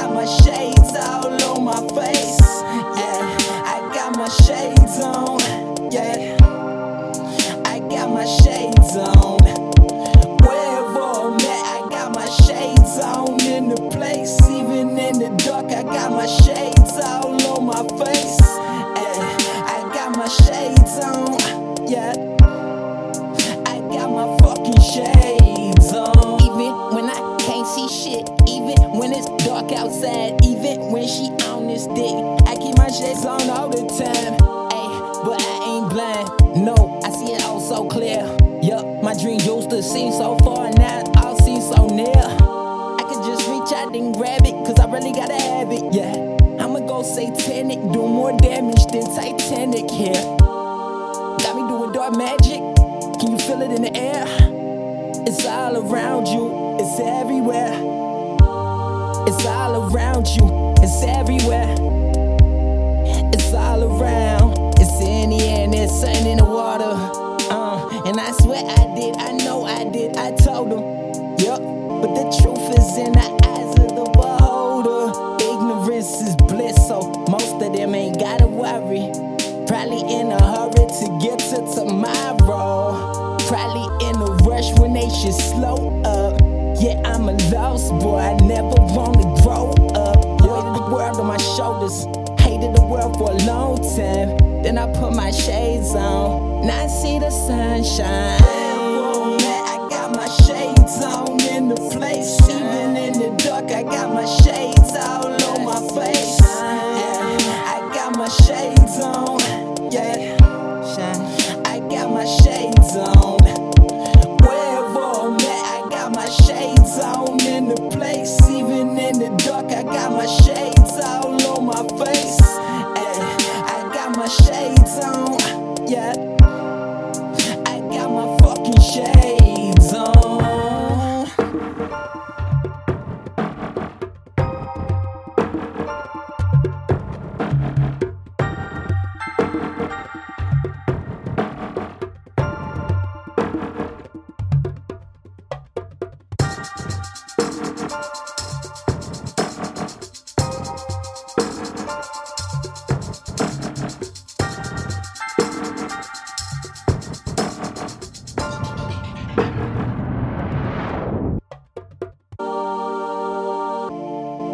got my It seem so far now it all seems so near. I could just reach out and grab it, cause I really gotta have it, yeah. I'ma go satanic, do more damage than Titanic here. Got me doing dark magic, can you feel it in the air? It's all around you, it's everywhere. It's all around you, it's everywhere. It's all around, it's in the there's something in the Probably in a hurry to get to tomorrow. Probably in a rush when they should slow up. Yeah, I'm a lost boy, I never wanna grow up. Weighted the world on my shoulders, hated the world for a long time. Then I put my shades on, now I see the sunshine.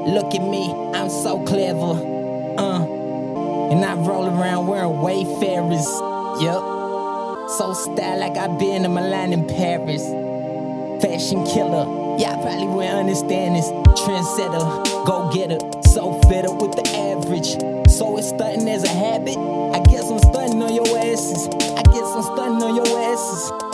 Look at me, I'm so clever. Uh, and I roll around wearing wayfarers. Yup. So style like I been in Milan and Paris. Fashion killer. Y'all probably wouldn't understand this. Trendsetter, go getter. So fed up with the average. So it's starting as a habit. I guess I'm starting on your asses. I guess I'm starting on your asses.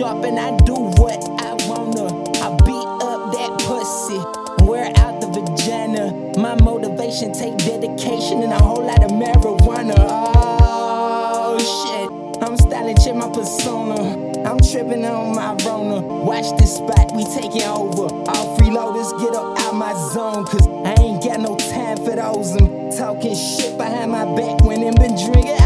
Sharp and I do what I wanna. I beat up that pussy, wear out the vagina. My motivation take dedication and a whole lot of marijuana. Oh shit, I'm styling, check my persona. I'm tripping on my Rona. Watch this spot, we taking over. All freeloaders get up out my zone, cause I ain't got no time for those. I'm talking shit behind my back when them been drinking